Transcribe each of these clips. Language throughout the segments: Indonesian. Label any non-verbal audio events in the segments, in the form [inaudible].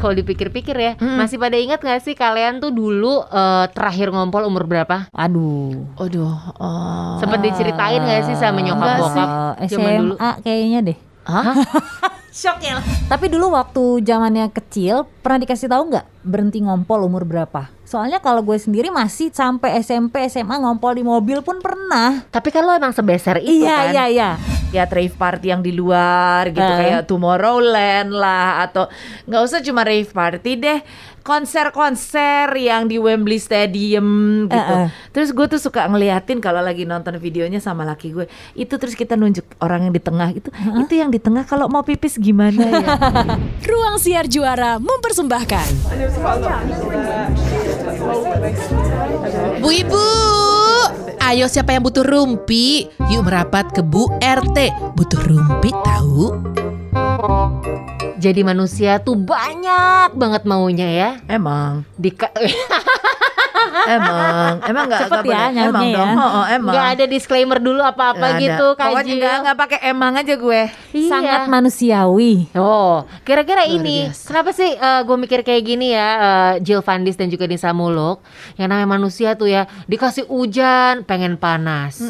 kalau dipikir-pikir ya, masih pada ingat gak sih kalian tuh dulu eh, terakhir ngompol umur berapa? Aduh. Aduh. Oh. Sempet diceritain gak sih sama nyokap bokap Eh, zaman dulu? SMA kayaknya deh. Hah? Shock ya. Tapi dulu waktu zamannya kecil pernah dikasih tahu nggak berhenti ngompol umur berapa? Soalnya kalau gue sendiri masih sampai SMP SMA ngompol di mobil pun pernah. Tapi kan lo emang sebeser itu iya kan? iya iya. ya rave party yang di luar gitu Eh. kayak Tomorrowland lah atau nggak usah cuma rave party deh konser-konser yang di Wembley Stadium gitu. Eh, eh. Terus gue tuh suka ngeliatin kalau lagi nonton videonya sama laki gue itu terus kita nunjuk orang yang di tengah itu itu yang di tengah kalau mau pipis gimana ya? [laughs] Ruang Siar Juara mempersembahkan Bu Ibu, ayo siapa yang butuh rumpi? Yuk merapat ke Bu RT. Butuh rumpi tahu? Jadi manusia tuh banyak banget maunya ya. emang, Dika [laughs] emang, emang nggak Cepet nggak ya boleh. emang ya. dong, oh, oh, emang. nggak ada disclaimer dulu apa-apa Nggak ada. gitu Pokoknya kaji. nggak nggak pakai emang aja gue. Iya. Sangat manusiawi. Oh, kira-kira ini biasa. kenapa sih gue mikir kayak gini ya, eh, Jill Van Dis dan juga Nisa Muluk, yang namanya manusia tuh ya dikasih hujan pengen panas,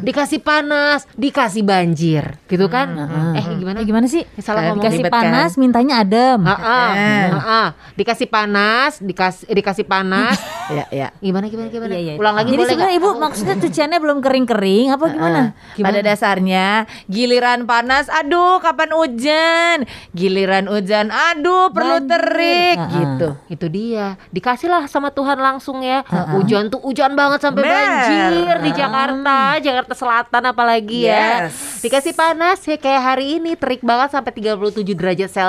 dikasih panas dikasih banjir, gitu kan? Eh gimana? Eh, gimana sih? Salah Eh, ngomong. Dikasih kan? Mintanya adem. Ah, ah, Eh. ah, ah. dikasih panas, dikasih dikasih panas. [laughs] Ya, ya. gimana gimana gimana? Iya, iya. Ulang lagi Jadi boleh sebenarnya ibu maksudnya cuciannya belum kering-kering apa gimana? Pada dasarnya giliran panas, aduh kapan hujan. Giliran hujan, aduh perlu Banjir. terik Ah, ah. gitu. Itu dia, dikasihlah sama Tuhan langsung ya. Hujan tuh hujan banget sampai Mer. banjir di Jakarta, Jakarta Selatan apalagi ya. Yes. Dikasih panas ya kayak hari ini terik banget sampai 37 derajat Celcius.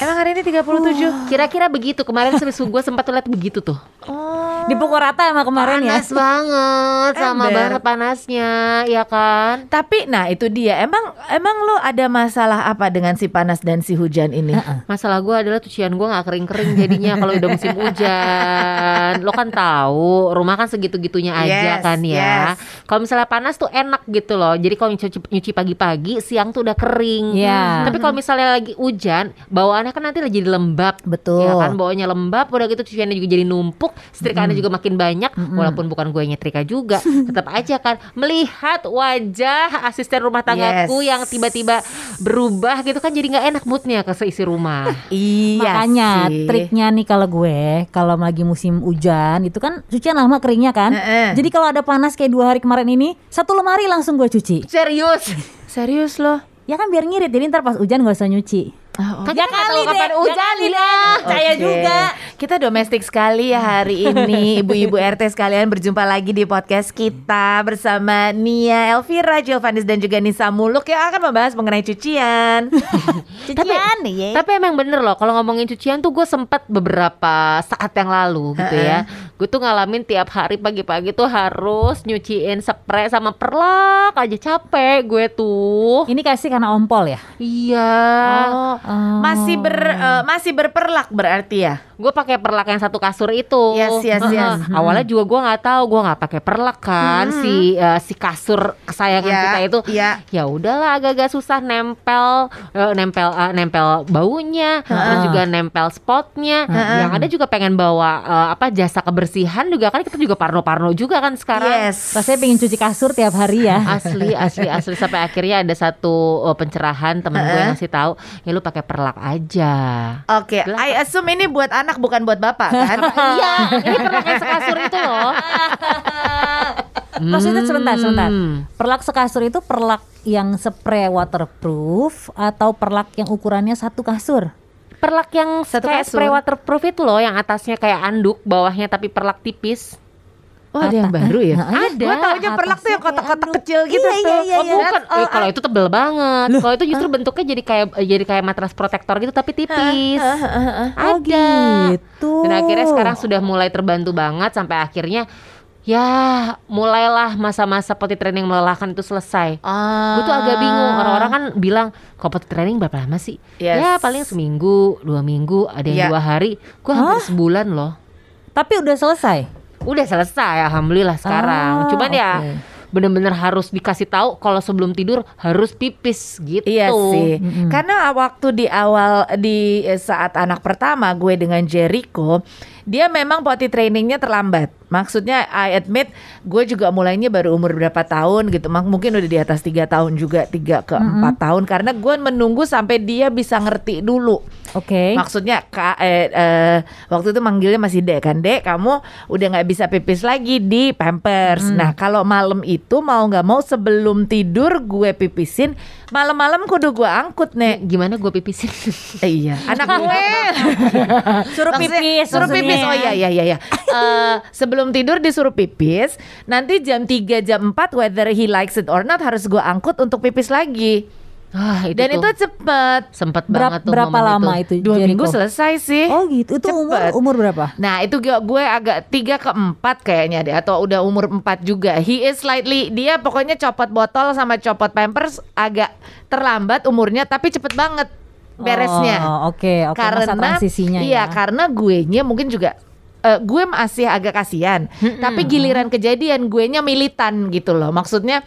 Emang hari ini 37? Kira-kira begitu. Kemarin susu gue sempat lihat begitu tuh. Oh. Dipukul rata emang kemarin ya. Panas banget, sama Ember. banget panasnya, ya kan? Tapi nah itu dia. Emang emang lo ada masalah apa dengan si panas dan si hujan ini? Masalah gue adalah cucian gue nggak kering-kering jadinya kalau udah musim hujan. Lo kan tahu, rumah kan segitu-gitunya aja Yes, kan ya. yes. Kalau misalnya panas tuh enak gitu loh. Jadi kalau nyuci, nyuci pagi-pagi, siang tuh udah kering. Iya. Tapi kalau misalnya lagi hujan, bawaannya kan nanti lagi jadi lembab. Betul. Ya kan bawanya lembab, udah gitu cuciannya juga jadi numpuk, setrikaannya juga makin banyak. Walaupun bukan gue nyetrika juga, [laughs] tetap aja kan melihat wajah asisten rumah tanggaku Yes. yang tiba-tiba berubah gitu kan jadi nggak enak moodnya ke seisi rumah. [laughs] Iya Makanya sih. triknya nih kalau gue kalau lagi musim hujan itu kan cucian lama keringnya kan. Heeh. Jadi kalau ada panas kayak dua hari kemarin ini satu lemari langsung gue cuci. Serius? Serius loh. Ya kan biar ngirit jadi ntar pas hujan gak usah nyuci. Oh, Kan Ya kita nggak kali tahu deh, kapan ya hujan kali ya. deh. Percaya juga. Kita domestik sekali ya hari ini [laughs] Ibu-ibu RT sekalian berjumpa lagi di podcast kita Bersama Nia Elvira, Jovanis dan juga Nisa Muluk Yang akan membahas mengenai cucian [laughs] Cucian nih ya. Tapi emang bener loh kalau ngomongin cucian tuh gue sempat beberapa saat yang lalu gitu ya. Gue tuh ngalamin tiap hari pagi-pagi tuh harus nyuciin spray sama perlak aja capek gue tuh. Ini kasih karena ompol ya. Iya. Oh, Masih ber eh, masih berperlak berarti ya Gue pakai perlak yang satu kasur itu. Yes, yes, yes. [laughs] Awalnya juga gue nggak tahu, gue nggak pakai perlak kan si eh, si kasur kesayangan Ya, kita itu. ya. Ya udahlah agak-agak susah nempel eh, nempel eh, nempel baunya, terus juga nempel spotnya. Yang ada juga pengen bawa eh, apa jasa kebersihan juga kan kita juga parno-parno juga kan sekarang. Yes Rasanya pengen cuci kasur tiap hari ya. [laughs] Asli, asli, asli sampai akhirnya ada satu eh, pencerahan temen gue yang ngasih tahu, ya lu pakai perlak aja. Oke, I assume ini buat anak bukan buat bapak kan? [laughs] Iya, ini perlak yang sekasur itu loh. Maksudnya sebentar, sebentar. Hmm. Perlak sekasur itu perlak yang spray waterproof atau perlak yang ukurannya satu kasur? Perlak yang Satu kayak kasur. spray waterproof itu loh, yang atasnya kayak anduk, bawahnya tapi perlak tipis. Oh ada yang baru ya? Ada. Gue taunya perlak tuh yang kotak-kotak kecil gitu Iya, tuh iya, iya, Oh iya. bukan, Eh, kalau itu tebel banget. Kalau itu justru bentuknya jadi kayak jadi kayak matras protektor gitu tapi tipis. Oh Ada. gitu. Dan akhirnya sekarang sudah mulai terbantu banget sampai akhirnya ya mulailah masa-masa potty training melelahkan itu selesai. Ah. Gue tuh agak bingung. Orang-orang kan bilang kalau potty training berapa lama sih? Yes. Ya paling seminggu, dua minggu, ada yang Iya. dua hari. Gue hampir sebulan loh. Tapi udah selesai. Udah selesai, alhamdulillah sekarang. Ah, Cuman ya oke. bener-bener harus dikasih tahu kalau sebelum tidur harus pipis gitu. Iya sih. Karena waktu di awal di saat anak pertama gue dengan Jericho, dia memang potty trainingnya terlambat. Maksudnya I admit gue juga mulainya baru umur berapa tahun gitu. Mungkin udah di atas tiga tahun juga, tiga ke empat tahun. Karena gue menunggu sampai dia bisa ngerti dulu. Oke. Maksudnya kak, eh, eh, waktu itu manggilnya masih dek kan dek kamu udah nggak bisa pipis lagi di pampers. Nah kalau malam itu mau nggak mau sebelum tidur gue pipisin malam-malam kudu gue angkut nek. Gimana gue pipisin? Eh, iya anak gue [laughs] Suruh pipis, suruh maksudnya. Pipis oh iya iya iya [laughs] Eh, sebelum tidur disuruh pipis nanti jam 3 jam 4 whether he likes it or not harus gue angkut untuk pipis lagi Ah, itu dan tuh itu cepet sempet Berapa, banget tuh berapa lama itu. itu? dua Jericho? minggu selesai sih Oh gitu. Itu umur Cepet. umur berapa? Nah itu gue, gue agak tiga ke empat kayaknya deh atau udah umur empat juga. He is slightly dia pokoknya copot botol sama copot pampers agak terlambat umurnya tapi cepet banget beresnya. Oh, oke, oke. Masa transisinya iya ya. karena gue nya mungkin juga eh, gue masih agak kasihan. Tapi giliran kejadian gue nya militan gitu loh. Maksudnya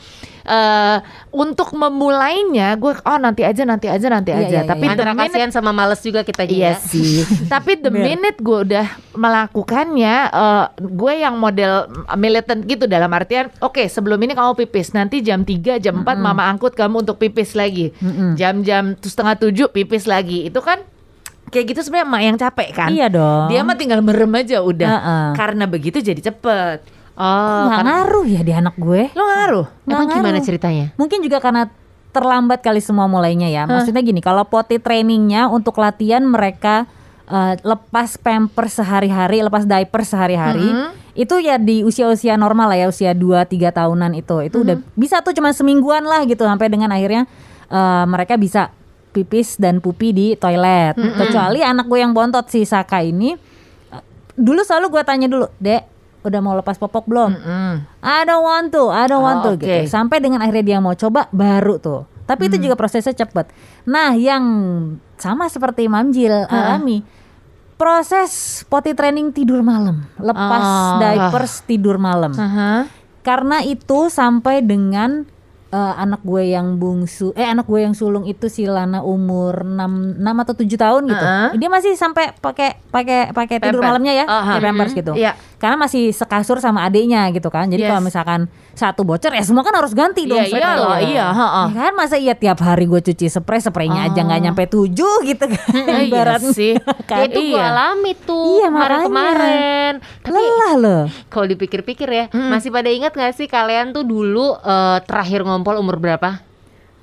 eh untuk memulainya gue oh nanti aja nanti aja nanti Iya, aja. iya, Tapi the Antara minute- kasihan sama males juga kita Iya juga. sih. [laughs] Tapi the minute gue udah melakukannya, eh, gue yang model militant gitu dalam artian, oke sebelum ini kamu pipis, nanti jam 3 jam 4 mama angkut kamu untuk pipis lagi, jam-jam tuh setengah tujuh pipis lagi, itu kan kayak gitu sebenarnya emak yang capek kan? Iya dong. Dia mah tinggal merem aja udah. Heeh. Karena begitu jadi cepet. Oh, nggak karena- ngaruh ya di anak gue. Lo ngaruh? Nggak emang gimana ngaruh. ceritanya? Mungkin juga karena terlambat kali semua mulainya ya. Maksudnya gini, kalau potty trainingnya untuk latihan mereka eh, lepas pamper sehari-hari, lepas diaper sehari-hari, itu ya di usia-usia normal lah ya, usia 2-3 tahunan itu. Itu udah bisa tuh cuma semingguan lah gitu sampai dengan akhirnya eh, mereka bisa pipis dan pupi di toilet. Kecuali anak gue yang bontot si Saka ini eh, dulu selalu gue tanya dulu, "Dek, udah mau lepas popok belum?" Mm. I don't want to, I don't want Oh, to oke. gitu. Sampai dengan akhirnya dia mau coba baru tuh. Tapi itu juga prosesnya cepet. Nah, yang sama seperti Mamjil alami proses potty training tidur malam, lepas Oh. diapers tidur malam. Aha. Karena itu sampai dengan eh, anak gue yang bungsu, eh anak gue yang sulung itu si Lana umur 6 6 atau 7 tahun gitu. Heeh. Dia masih sampai pakai pakai pakai tidur malamnya ya, Aha. pakai pampers gitu. Iya. Karena masih sekasur sama adiknya gitu kan. Jadi Yes. kalau misalkan satu bocor ya semua kan harus ganti dong. Iya, iya loh, iya, heeh. Ya kan masa iya tiap hari gue cuci spray, spraynya aja nggak nyampe tujuh gitu kan. Iya Ibaratnya. sih. Kan? [laughs] itu gue iya. alami tuh Iya, kemarin-kemarin. Tapi Lelah loh. kalau dipikir-pikir ya, masih pada ingat gak sih kalian tuh dulu eh, terakhir ngompol umur berapa?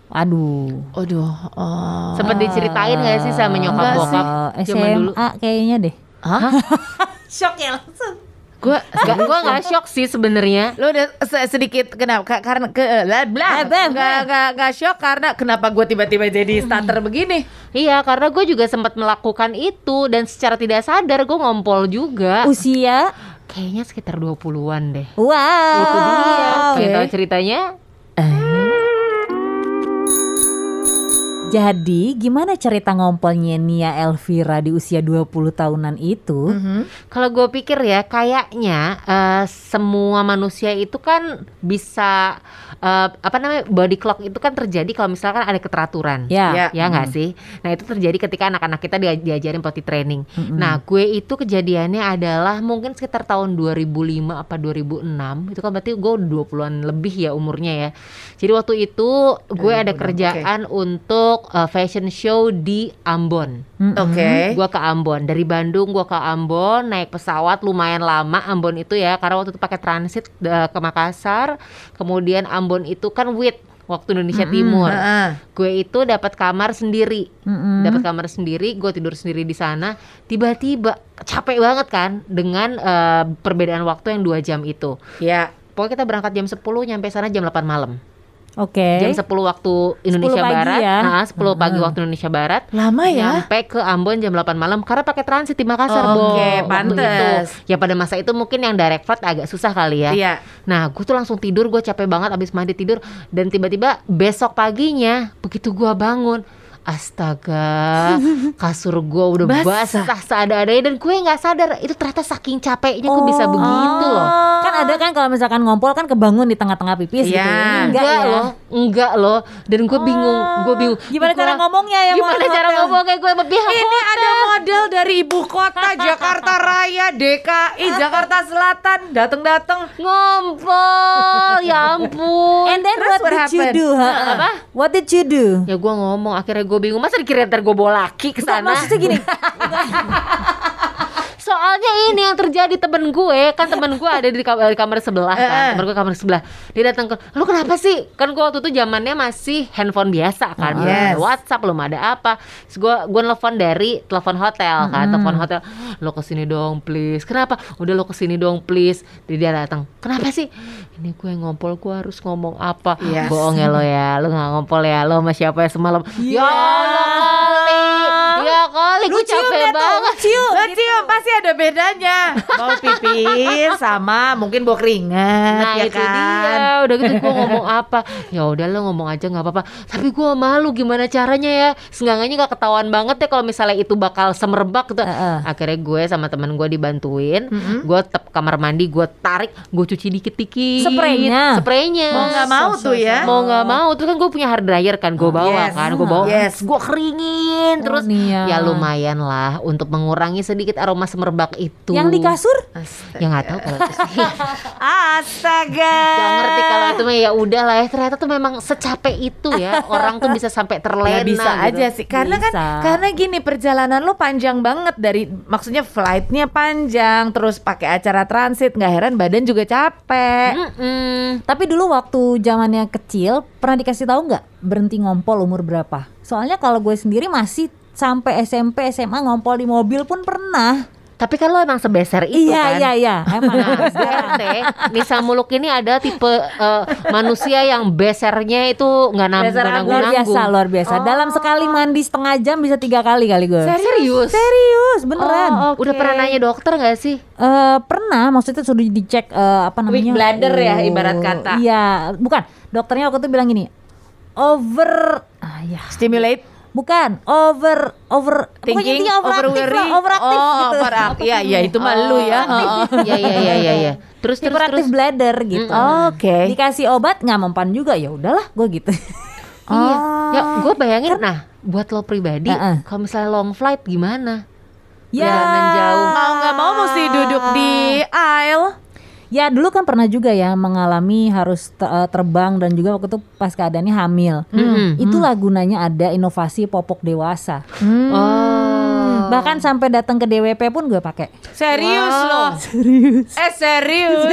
Aduh. Aduh. oh. Sempet diceritain gak sih sama nyokap Enggak bokap Eh, zaman dulu? SMA kayaknya deh. Hah? [laughs] Shock ya langsung. Gue Gak, gue gak shock sih sebenarnya. Lo udah se- sedikit kenapa Ka- karena ke bla bla nggak nggak shock karena kenapa gue tiba-tiba jadi starter begini Iya, karena gue juga sempat melakukan itu dan secara tidak sadar gue ngompol juga. Usia Kayaknya sekitar 20-an deh. Wow. Itu dia. Pengen tahu ceritanya? Jadi gimana cerita ngompolnya Nia Elvira di usia 20 tahunan itu? Kalau gue pikir ya, kayaknya eh, semua manusia itu kan bisa eh, apa namanya body clock itu kan terjadi kalau misalkan ada keteraturan. Ya. Ya. Ya nggak sih? Nah itu terjadi ketika anak-anak kita dia- diajarin potty training. Nah gue itu kejadiannya adalah mungkin sekitar tahun 2005 apa 2006 itu kan berarti gue 20-an lebih ya umurnya ya. Jadi waktu itu gue ada 2006, kerjaan untuk uh, fashion show di Ambon. oke. Gua ke Ambon. Dari Bandung gua ke Ambon naik pesawat lumayan lama Ambon itu ya karena waktu itu pakai transit uh, ke Makassar. Kemudian Ambon itu kan WIT waktu Indonesia Timur. Heeh. gue itu dapat kamar sendiri. Mm-mm. dapat kamar sendiri gue tidur sendiri di sana. Tiba-tiba capek banget kan dengan uh, perbedaan waktu yang dua jam itu. Ya. Pokoknya kita berangkat jam 10 nyampe sana jam 8 malam Oke. jam 10 waktu Indonesia 10 pagi Barat ya. nah, 10 pagi waktu Indonesia Barat lama ya nyampe ke Ambon jam 8 malam karena pakai transit di Makassar Oh, Bo, oke, waktu pantes. itu. ya pada masa itu mungkin yang direct flight agak susah kali ya iya nah gue tuh langsung tidur gue capek banget abis mandi tidur dan tiba-tiba besok paginya begitu gue bangun astaga [laughs] kasur gue udah Basah. basah, seada-adanya dan gue nggak sadar itu ternyata saking capeknya gue bisa begitu loh. Kan ada kan kalau misalkan ngompol kan kebangun di tengah-tengah pipis gitu. Iya. Ini Enggak, enggak, ya. loh, enggak loh. Dan gue bingung, gue bingung. Gimana cara ngomongnya ya, Gimana cara ngomongnya gue pihak Ini hotel. ada model dari ibu kota [laughs] Jakarta Raya, DKI, Jakarta Selatan, dateng-dateng. ngompol, ya [laughs] ampun. And then Terus what, what did you do? Apa? What did you do? Ya gue ngomong, akhirnya gue bingung. Masa dikira ntar gue bawa laki ke Enggak, sana? maksudnya gini. [laughs] Soalnya ini yang terjadi temen gue kan temen gue ada di kamar, di kamar sebelah kan temen gue kamar sebelah. Dia datang ke lu kenapa sih? Kan gue waktu itu zamannya masih handphone biasa kan ada Yes. WhatsApp belum ada apa. Terus gue gue nelfon dari telepon hotel kan telepon hotel lo ke sini dong please. Kenapa? Udah lo ke sini dong please. Dia dia datang kenapa sih? Ini gue ngompol gue harus ngomong apa? Yes. bohong ya lo ya lo nggak ngompol ya lo sama siapa ya semalam? Ya Allah kali. Ya kali gue capek banget. Cium. Lo cium pasti ada bedanya. Mau pipis sama mungkin bawa keringat Nah ya itu kan. dia Udah gitu gue ngomong apa Ya udah lo ngomong aja nggak apa-apa Tapi gue malu gimana caranya ya Seenggaknya gak ketahuan banget ya Kalau misalnya itu bakal semerbak gitu Heeh. Akhirnya gue sama teman gue dibantuin Gue tetap kamar mandi Gue tarik Gue cuci dikit-dikit Spraynya? Spraynya Mau nggak mau tuh ya. Mau nggak mau Terus kan gue punya hair dryer kan Gue bawa Yes. kan Gue bawa Yes. Gue keringin Terus Nia. ya lumayan lah Untuk mengurangi sedikit aroma semerbak itu Yang di kasur? Ya nggak tahu kalau itu sih [laughs] Astaga. Gak ngerti kalau itu mah ya udah lah ya ternyata tuh memang secapek itu ya orang tuh bisa sampai [laughs] terlena Ya bisa gitu. aja sih karena kan Bisa. karena gini perjalanan lo panjang banget dari maksudnya flightnya panjang terus pakai acara transit nggak heran badan juga capek. Mm-mm. Tapi dulu waktu zamannya kecil pernah dikasih tahu nggak berhenti ngompol umur berapa? Soalnya kalau gue sendiri masih sampai SMP SMA ngompol di mobil pun pernah. Tapi kan lo emang sebeser itu iya kan. iya iya emang. Nah, BRT Nisa Muluk ini ada tipe eh, manusia yang besernya itu nggak nam- Beser nggak luar nanggung biasa luar biasa. Dalam sekali mandi setengah jam bisa tiga kali kali gue. Serius? Serius beneran. Oh, Udah Oke. pernah nanya dokter nggak sih? Eh, pernah maksudnya sudah dicek eh, apa namanya Weak bladder ya, Oh, ibarat kata. iya bukan dokternya waktu itu bilang gini over ah ya Stimulate bukan over over thinking intinya overaktif over worry. lah, overaktif oh, gitu overaktif. Iya, iya itu mah lu ya. Oh, oh. Iya iya iya iya iya. Terus terus terus. bladder gitu Oke. dikasih obat nggak mempan juga ya udahlah gue gitu Iya. Ya gue bayangin nah buat lo pribadi Heeh. kalau misalnya long flight gimana? ya Perjalanan jauh. Mau nggak mau mesti duduk di aisle. Ya dulu kan pernah juga ya mengalami harus eh, terbang dan juga waktu itu pas keadaannya hamil Mm-mm. itulah gunanya ada inovasi popok dewasa Oh. Bahkan sampai datang ke DWP pun gue pakai Serius Wow. loh. Serius. Eh serius.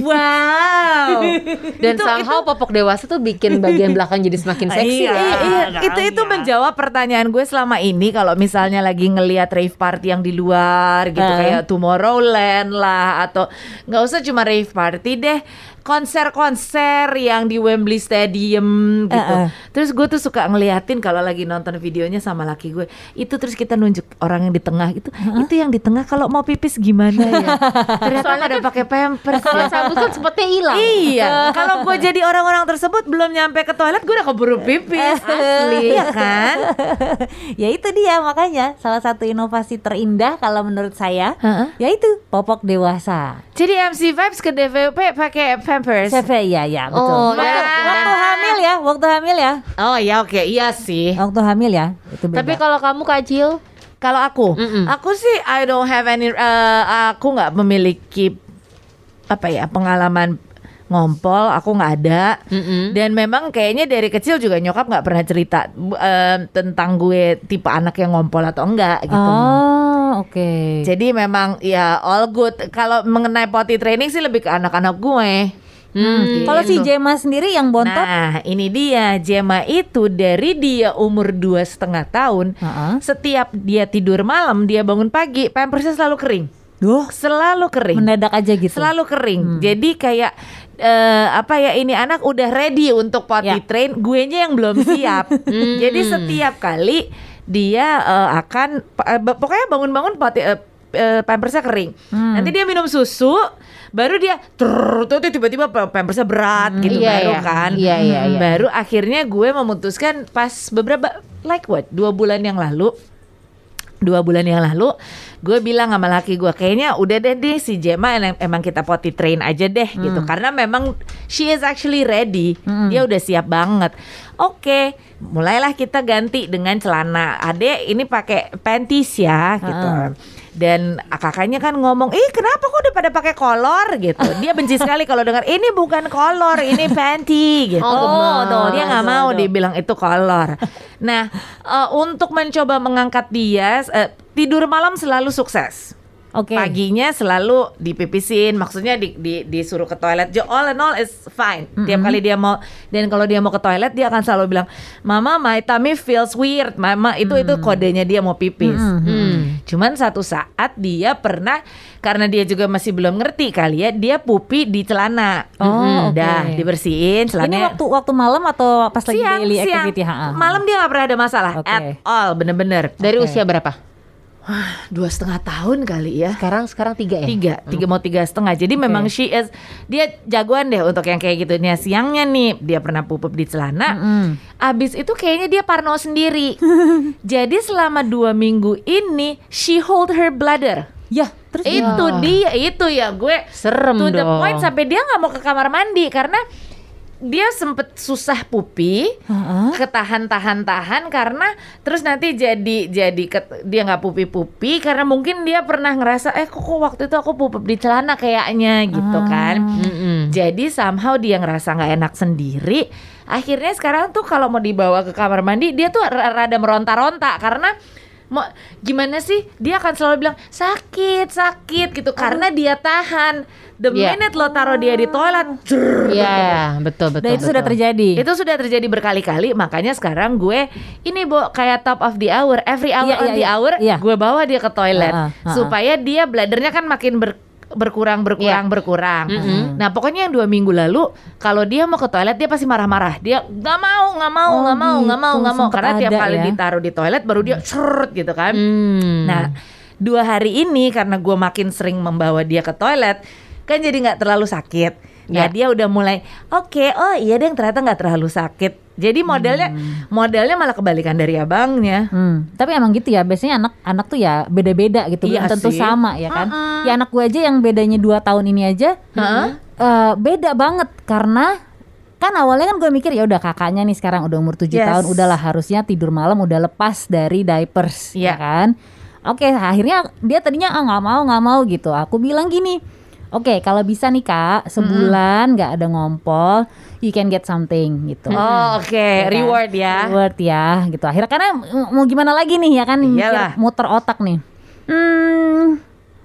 Wow. [laughs] Dan somehow popok dewasa tuh bikin bagian belakang jadi semakin [laughs] seksi. Iya, ya. iya, itu itu menjawab pertanyaan gue selama ini kalau misalnya lagi ngelihat rave party yang di luar gitu Eh. kayak Tomorrowland lah atau nggak usah cuma rave party deh konser-konser yang di Wembley Stadium gitu. Eh, eh. Terus gue tuh suka ngeliatin kalau lagi nonton videonya sama laki gue. Itu terus kita nunjuk orang yang di tengah itu. Itu yang di tengah kalau mau pipis gimana ya? Ternyata ada pakai pampers Kalau ya. sabun kan spotnya hilang. Iya, [laughs] kalau gue jadi orang-orang tersebut belum nyampe ke toilet gue udah keburu pipis. [laughs] Asli, iya kan? [laughs] ya itu dia makanya salah satu inovasi terindah kalau menurut saya Heeh. yaitu popok dewasa. Jadi MC Vibes ke DVP pakai pampers. CV ya ya betul. Oh, waktu, ya. waktu hamil ya, waktu hamil ya, Oh ya oke, iya sih. waktu hamil ya itu beda. Tapi kalau kamu kacil, Kalau aku, Mm-mm. aku sih I don't have any, eh, aku nggak memiliki apa ya pengalaman ngompol, aku nggak ada. Mm-mm. Dan memang kayaknya dari kecil juga nyokap nggak pernah cerita eh, tentang gue tipe anak yang ngompol atau enggak gitu. Oh oke. Jadi memang ya all good. Kalau mengenai potty training sih lebih ke anak-anak gue. Hmm, Kalau si. Jema sendiri yang bontot, Nah ini dia. Jema itu dari dia umur dua setengah tahun Heeh. Setiap dia tidur malam dia bangun pagi pampersnya selalu kering. Duh, Selalu kering. Mendadak aja gitu. Selalu kering. Jadi kayak eh, apa ya ini anak udah ready untuk potty Ya. train Gue nya yang belum siap. [laughs] Jadi setiap kali dia eh, akan eh, pokoknya bangun-bangun potty eh, eh, pampersnya kering. Hmm. Nanti dia minum susu, baru dia tuh tiba-tiba pa- pampersnya berat gitu Iya, baru iya. kan. Iya, iya, iya. Baru akhirnya gue memutuskan pas beberapa like what dua bulan yang lalu dua bulan yang lalu gue bilang sama laki gue kayaknya udah deh deh si Jema em- emang kita potty train aja deh gitu karena memang she is actually ready dia udah siap banget oke mulailah kita ganti dengan celana ade ini pakai panties ya gitu dan kakaknya kan ngomong ih kenapa kok udah pada pakai kolor? gitu. Dia benci sekali kalau dengar ini bukan kolor ini panty gitu. Oh, tuh dia nggak mau dibilang itu kolor. Nah eh, untuk mencoba mengangkat dia eh, tidur malam selalu sukses Oke. paginya selalu dipipisin maksudnya di, di- disuruh ke toilet Jo- all and all is fine tiap kali dia mau dan kalau dia mau ke toilet dia akan selalu bilang mama my tummy feels weird mama itu itu kodenya dia mau pipis Hmm. cuman satu saat dia pernah karena dia juga masih belum ngerti kali ya dia pupi di celana Oh, oke. dah dibersihin Ini celananya waktu waktu malam atau pas lagi siang, daily siang. activity? Ha, ha. malam dia nggak pernah ada masalah Oke. at all bener-bener Dari usia berapa? Dua setengah tahun kali ya. Sekarang sekarang tiga ya? tiga tiga mau tiga setengah. Jadi memang she is dia jagoan deh untuk yang kayak gitu. Nih siangnya nih dia pernah pupup di celana. Mm. abis itu kayaknya dia parno sendiri. [laughs] Jadi selama dua minggu ini she hold her bladder. Ya, terus itu dia itu ya. Gue Serem to the dong. point sampai dia nggak mau ke kamar mandi karena dia sempet susah pupi Heeh. ketahan-tahan-tahan karena terus nanti jadi jadi ket- dia nggak pupi-pupi karena mungkin dia pernah ngerasa eh kok, kok waktu itu aku pupup di celana kayaknya gitu kan Mm-mm. jadi somehow dia ngerasa nggak enak sendiri akhirnya sekarang tuh kalau mau dibawa ke kamar mandi dia tuh ra- rada meronta-ronta karena mau gimana sih dia akan selalu bilang sakit sakit gitu karena dia tahan the Iya. minute lo taruh dia di toilet Iya, betul betul. Dan itu sudah betul. terjadi. itu sudah terjadi berkali-kali makanya sekarang gue ini bo kayak top of the hour every hour Iya, on iya, the iya. hour Iya. gue bawa dia ke toilet Ha-ha, ha-ha. supaya dia bladernya kan makin ber- berkurang berkurang Iya. berkurang nah pokoknya yang dua minggu lalu kalau dia mau ke toilet dia pasti marah-marah dia nggak mau nggak mau Oh, nggak mau nggak mau gitu. nggak mau Sempet karena tiap kali ya. ditaruh di toilet baru dia serut gitu kan Hmm. Nah, dua hari ini karena gue makin sering membawa dia ke toilet, kan jadi nggak terlalu sakit. Nah, Ya. dia udah mulai, oke, oh iya deh ternyata nggak terlalu sakit. Jadi modelnya, modelnya malah kebalikan dari abangnya. Hmm, tapi emang gitu ya biasanya anak-anak tuh ya beda-beda gitu belum Iya tentu sih. sama ya kan. Ya anak gue aja yang bedanya dua tahun ini aja Hah? eh, beda banget karena kan awalnya kan gue mikir ya udah kakaknya nih sekarang udah umur 7 Yes. tahun udahlah harusnya tidur malam udah lepas dari diapers Iya. ya kan. Oke akhirnya dia tadinya ah nggak mau nggak mau gitu. Aku bilang gini. Oke, kalau bisa nih kak, sebulan nggak ada ngompol, you can get something gitu. Oh, oke, kan? reward ya. Reward ya gitu. Akhirnya karena mm, mau gimana lagi nih ya kan Iyalah. muter otak nih. Hmm,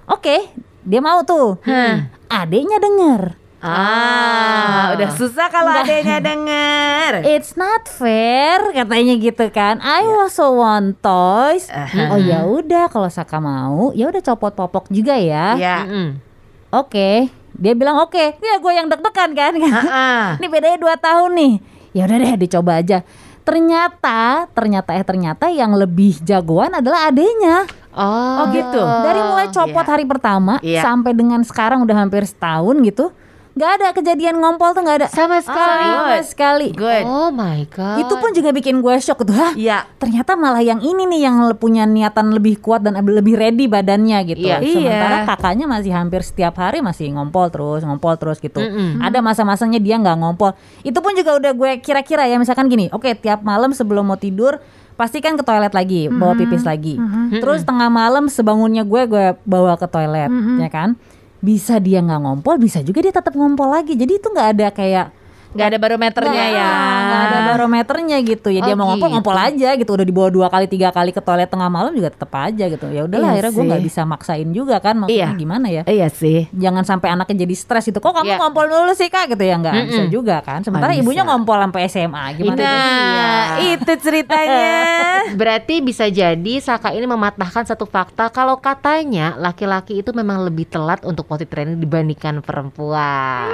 oke, dia mau tuh. Hmm. Adiknya denger. Ah, udah susah kalau adanya denger. [laughs] It's not fair katanya gitu kan. I also want toys. Oh ya udah kalau Saka mau, ya udah copot popok juga ya. Ya. Mm-mm. Oke, dia bilang oke. Ya gue yang deg-degan kan. Ah, [laughs] Ini bedanya dua tahun nih. Ya udah deh dicoba aja. Ternyata, ternyata eh ternyata yang lebih jagoan adalah adenya. Oh, Oh, gitu. Dari mulai copot Iya. hari pertama Iya. sampai dengan sekarang udah hampir setahun gitu, nggak ada kejadian ngompol tuh nggak ada Sama sekali. sama Good. sekali. good. Oh my god. Itu pun juga bikin gue shock tuh. Hah? Iya. Ternyata malah yang ini nih yang punya niatan lebih kuat dan lebih ready badannya gitu. Iya. Sementara kakaknya masih hampir setiap hari masih ngompol terus, ngompol terus gitu. Mm-mm. Ada masa-masanya dia nggak ngompol. Itu pun juga udah gue kira-kira ya misalkan gini, oke tiap malam sebelum mau tidur pasti kan ke toilet lagi, bawa pipis lagi. Terus tengah malam sebangunnya gue gue bawa ke toilet, ya kan? Bisa dia nggak ngompol, bisa juga dia tetap ngompol lagi. Jadi itu nggak ada kayak Nggak ada barometernya Nggak, ya. nggak ada barometernya gitu ya dia Oh, mau ngompol gitu. ngompol aja gitu udah dibawa dua kali tiga kali ke toilet tengah malam juga tetap aja gitu ya udahlah Iya akhirnya gue nggak bisa maksain juga kan maksudnya Iya. gimana ya Iya sih. jangan sampai anaknya jadi stres gitu kok kamu Iya. ngompol dulu sih kak gitu ya nggak bisa juga kan sementara ibunya ngompol sampai SMA gimana? Nah, itu ceritanya. [laughs] Berarti bisa jadi Saka ini mematahkan satu fakta kalau katanya laki-laki itu memang lebih telat untuk potty training dibandingkan perempuan.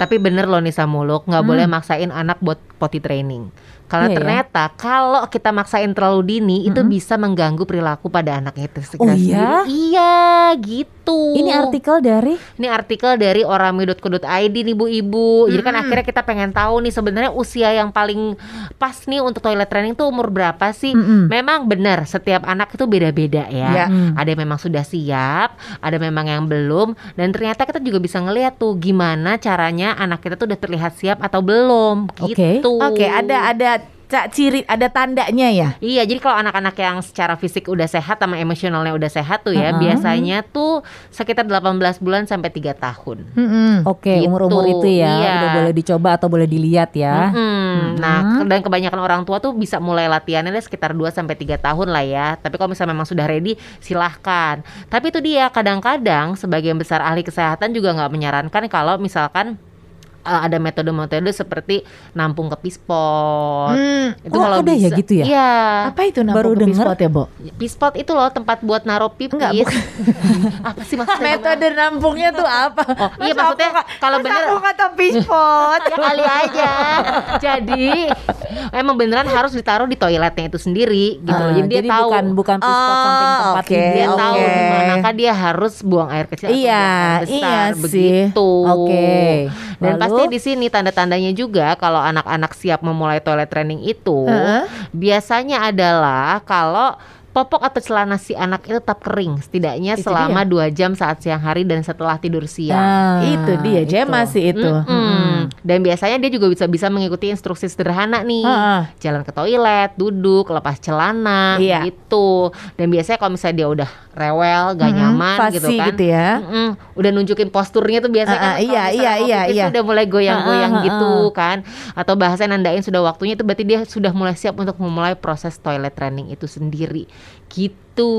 Tapi bener loh Nisa Muluk nggak boleh maksain anak buat potty training. Karena Iya ya. ternyata kalau kita maksain terlalu dini itu bisa mengganggu perilaku pada anak itu Oh sendiri. iya? Iya, gitu. Ini artikel dari Ini artikel dari orami.co.id nih Bu Ibu. Jadi kan akhirnya kita pengen tahu nih sebenarnya usia yang paling pas nih untuk toilet training tuh umur berapa sih? Mm-mm. Memang benar setiap anak itu beda-beda ya. Ya. Hmm. Ada yang memang sudah siap, ada memang yang belum dan ternyata kita juga bisa ngelihat tuh gimana caranya anak kita tuh udah terlihat siap atau belum Oke. gitu. Oke, ada ada cak ciri ada tandanya ya. Iya, jadi kalau anak-anak yang secara fisik udah sehat sama emosionalnya udah sehat tuh ya, Uh-uh. biasanya tuh sekitar 18 bulan sampai 3 tahun. Mm-mm. Oke, Gitu, umur-umur itu ya iya. udah boleh dicoba atau boleh dilihat ya. Mm-mm. Nah, dan kebanyakan orang tua tuh bisa mulai latihannya deh sekitar 2 sampai 3 tahun lah ya. Tapi kalau misalnya memang sudah ready, silahkan. Tapi itu dia, kadang-kadang sebagian besar ahli kesehatan juga nggak menyarankan kalau misalkan eh, ada metode-metode seperti nampung ke pispot. Hmm. Itu Oh, kalau ada ya bisa. gitu ya? Iya. Apa itu namanya Baru denger. spot ya, Bo? Pispot itu loh tempat buat naruh pipis. Enggak, bukan. [laughs] apa sih maksudnya? Metode nampungnya tuh apa? Oh, iya, maksudnya kalau bener- aku kata pispot. [laughs] ya kali aja. Jadi emang beneran harus ditaruh di toiletnya itu sendiri gitu loh. Ah, Jadi dia tahu bukan bukan pispot Oh, samping tempat oke, tidur. dia oke. tahu di manakah dia harus buang air kecil atau Iya, buang air besar iya sih. begitu. Oke. Dan Lalu? Pasti di sini tanda-tandanya juga kalau anak-anak siap memulai toilet training itu Heeh. biasanya adalah kalau popok atau celana si anak itu tetap kering setidaknya Itu selama dua jam saat siang hari dan setelah tidur siang. Nah, itu dia, itu. Jema sih itu. Mm-mm. Dan biasanya dia juga bisa bisa mengikuti instruksi sederhana nih. Heeh. Jalan ke toilet, duduk, lepas celana, Iya. gitu. Dan biasanya kalau misalnya dia udah rewel, gak Mm-mm, nyaman fasi gitu kan. gitu ya. Mm-mm. Udah nunjukin posturnya tuh biasanya Ah, kan ah, iya, iya, mau iya, pipis iya. udah mulai goyang-goyang Ah, ah, gitu ah. kan. Atau bahasa nandain sudah waktunya itu berarti dia sudah mulai siap untuk memulai proses toilet training itu sendiri. Gitu.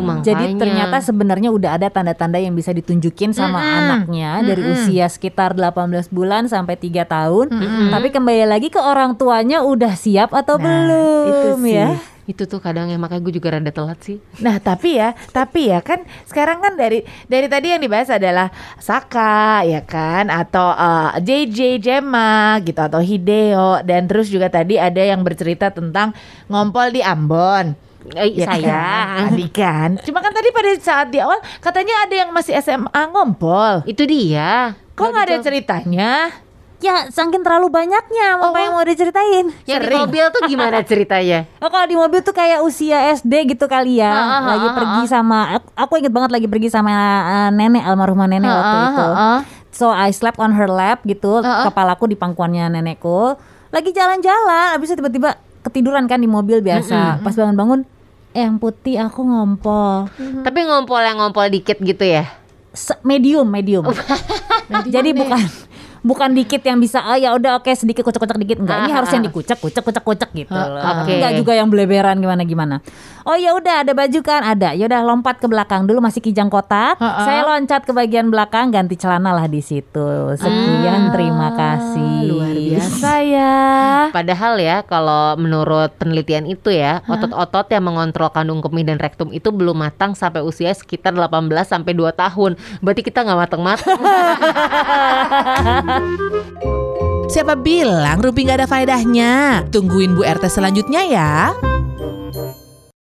Makanya. Jadi ternyata sebenarnya udah ada tanda-tanda yang bisa ditunjukin sama Mm-mm. anaknya dari usia sekitar 18 bulan sampai 3 tahun. Mm-mm. Tapi kembali lagi ke orang tuanya udah siap atau Nah, belum itu sih. ya? Itu tuh kadang ya makanya gue juga rada telat sih. Nah tapi ya, tapi ya kan sekarang kan dari dari tadi yang dibahas adalah Saka ya kan atau eh, JJ Jema gitu atau Hideo dan terus juga tadi ada yang bercerita tentang ngompol di Ambon. Eh, Ya saya kan? Tadi kan. Cuma kan tadi pada saat di awal katanya ada yang masih SMA ngompol. itu dia. Kok nggak ada ceritanya? Ya saking terlalu banyaknya Oh, apa yang mau diceritain? Yang di Sering. mobil tuh gimana ceritanya? [laughs] Oh kalau di mobil tuh kayak usia SD gitu kali ya. Ah, ah, Lagi ah, pergi sama aku, aku inget banget lagi pergi sama eh, nenek almarhumah nenek waktu itu. So I slept on her lap gitu. Kepalaku di pangkuannya nenekku. Lagi jalan-jalan Abis itu tiba-tiba ketiduran kan di mobil biasa. Pas bangun-bangun Eh yang putih aku ngompol. Tapi ngompol yang ngompol dikit gitu ya. Se- Medium, medium. [laughs] Jadi bukan Bukan dikit yang bisa oh ya udah oke sedikit kucek-kucek dikit enggak ini Ah, harus ah, yang ah. dikucek kucek kucek kucek gitu loh. oke. Enggak juga yang beleberan gimana gimana. Oh ya udah ada baju kan ada. Ya udah lompat ke belakang dulu masih kijang kotak. Ah, ah. Saya loncat ke bagian belakang ganti celana lah di situ. Sekian terima kasih. Luar biasa ya. [laughs] Padahal ya kalau menurut penelitian itu ya, otot-otot yang mengontrol kandung kemih dan rektum itu belum matang sampai usia sekitar 18 sampai 2 tahun. Berarti kita nggak matang-matang. [laughs] Siapa bilang Rumpi nggak ada faedahnya? Tungguin Bu RT selanjutnya ya.